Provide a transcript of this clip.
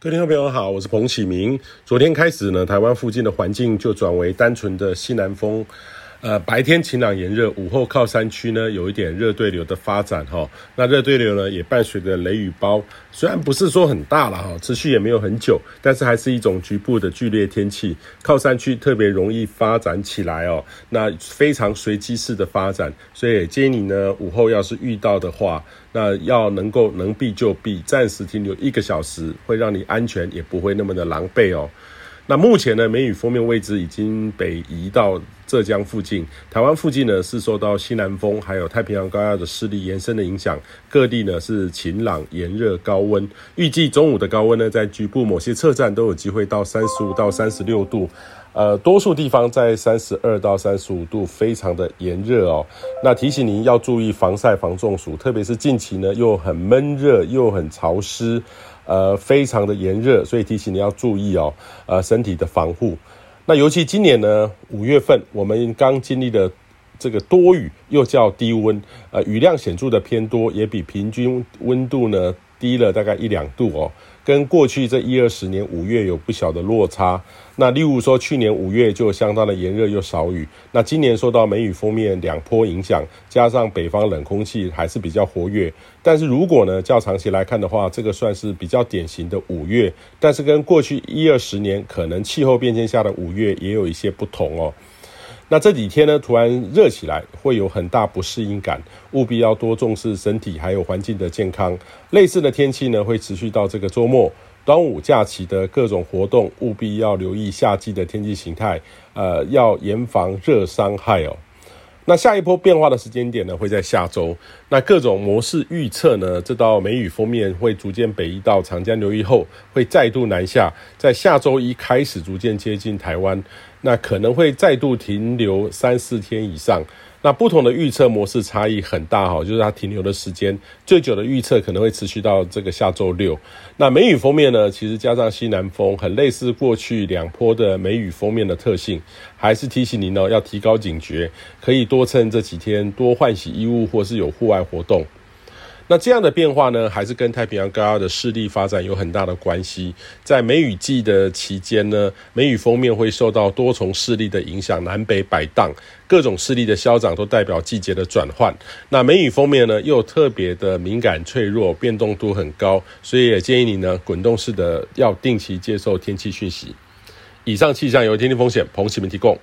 各位听众朋友好，我是彭启明。昨天开始呢，台湾附近的环境就转为单纯的西南风。呃，白天晴朗炎热，午后靠山区呢有一点热对流的发展哈。那热对流呢也伴随着雷雨包，虽然不是说很大了哈，持续也没有很久，但是还是一种局部的剧烈天气。靠山区特别容易发展起来哦，那非常随机式的发展，所以建议你呢午后要是遇到的话，那要能够能避就避，暂时停留一个小时，会让你安全，也不会那么的狼狈哦。那目前呢，梅雨封面位置已经北移到浙江附近，台湾附近呢是受到西南风还有太平洋高压的势力延伸的影响，各地呢是晴朗炎热高温，预计中午的高温呢在局部某些侧站都有机会到三十五到三十六度，呃，多数地方在三十二到三十五度，非常的炎热哦。那提醒您要注意防晒防中暑，特别是近期呢又很闷热又很潮湿。呃，非常的炎热，所以提醒你要注意哦，呃，身体的防护。那尤其今年呢，五月份我们刚经历了这个多雨又叫低温，呃，雨量显著的偏多，也比平均温度呢低了大概一两度哦。跟过去这一二十年五月有不小的落差。那例如说，去年五月就相当的炎热又少雨，那今年受到梅雨锋面两波影响，加上北方冷空气还是比较活跃。但是如果呢较长期来看的话，这个算是比较典型的五月，但是跟过去一二十年可能气候变迁下的五月也有一些不同哦。那这几天呢，突然热起来，会有很大不适应感，务必要多重视身体还有环境的健康。类似的天气呢，会持续到这个周末、端午假期的各种活动，务必要留意夏季的天气形态，呃，要严防热伤害哦。那下一波变化的时间点呢，会在下周。那各种模式预测呢，这道梅雨封面会逐渐北移到长江流域后，会再度南下，在下周一开始逐渐接近台湾。那可能会再度停留三四天以上。那不同的预测模式差异很大哈，就是它停留的时间，最久的预测可能会持续到这个下周六。那梅雨封面呢，其实加上西南风，很类似过去两波的梅雨封面的特性，还是提醒您哦要提高警觉，可以多趁这几天多换洗衣物或是有户外活动。那这样的变化呢，还是跟太平洋高压的势力发展有很大的关系。在梅雨季的期间呢，梅雨锋面会受到多重势力的影响，南北摆荡，各种势力的消长都代表季节的转换。那梅雨锋面呢，又特别的敏感脆弱，变动度很高，所以也建议你呢，滚动式的要定期接受天气讯息。以上气象由天气风险彭启明提供。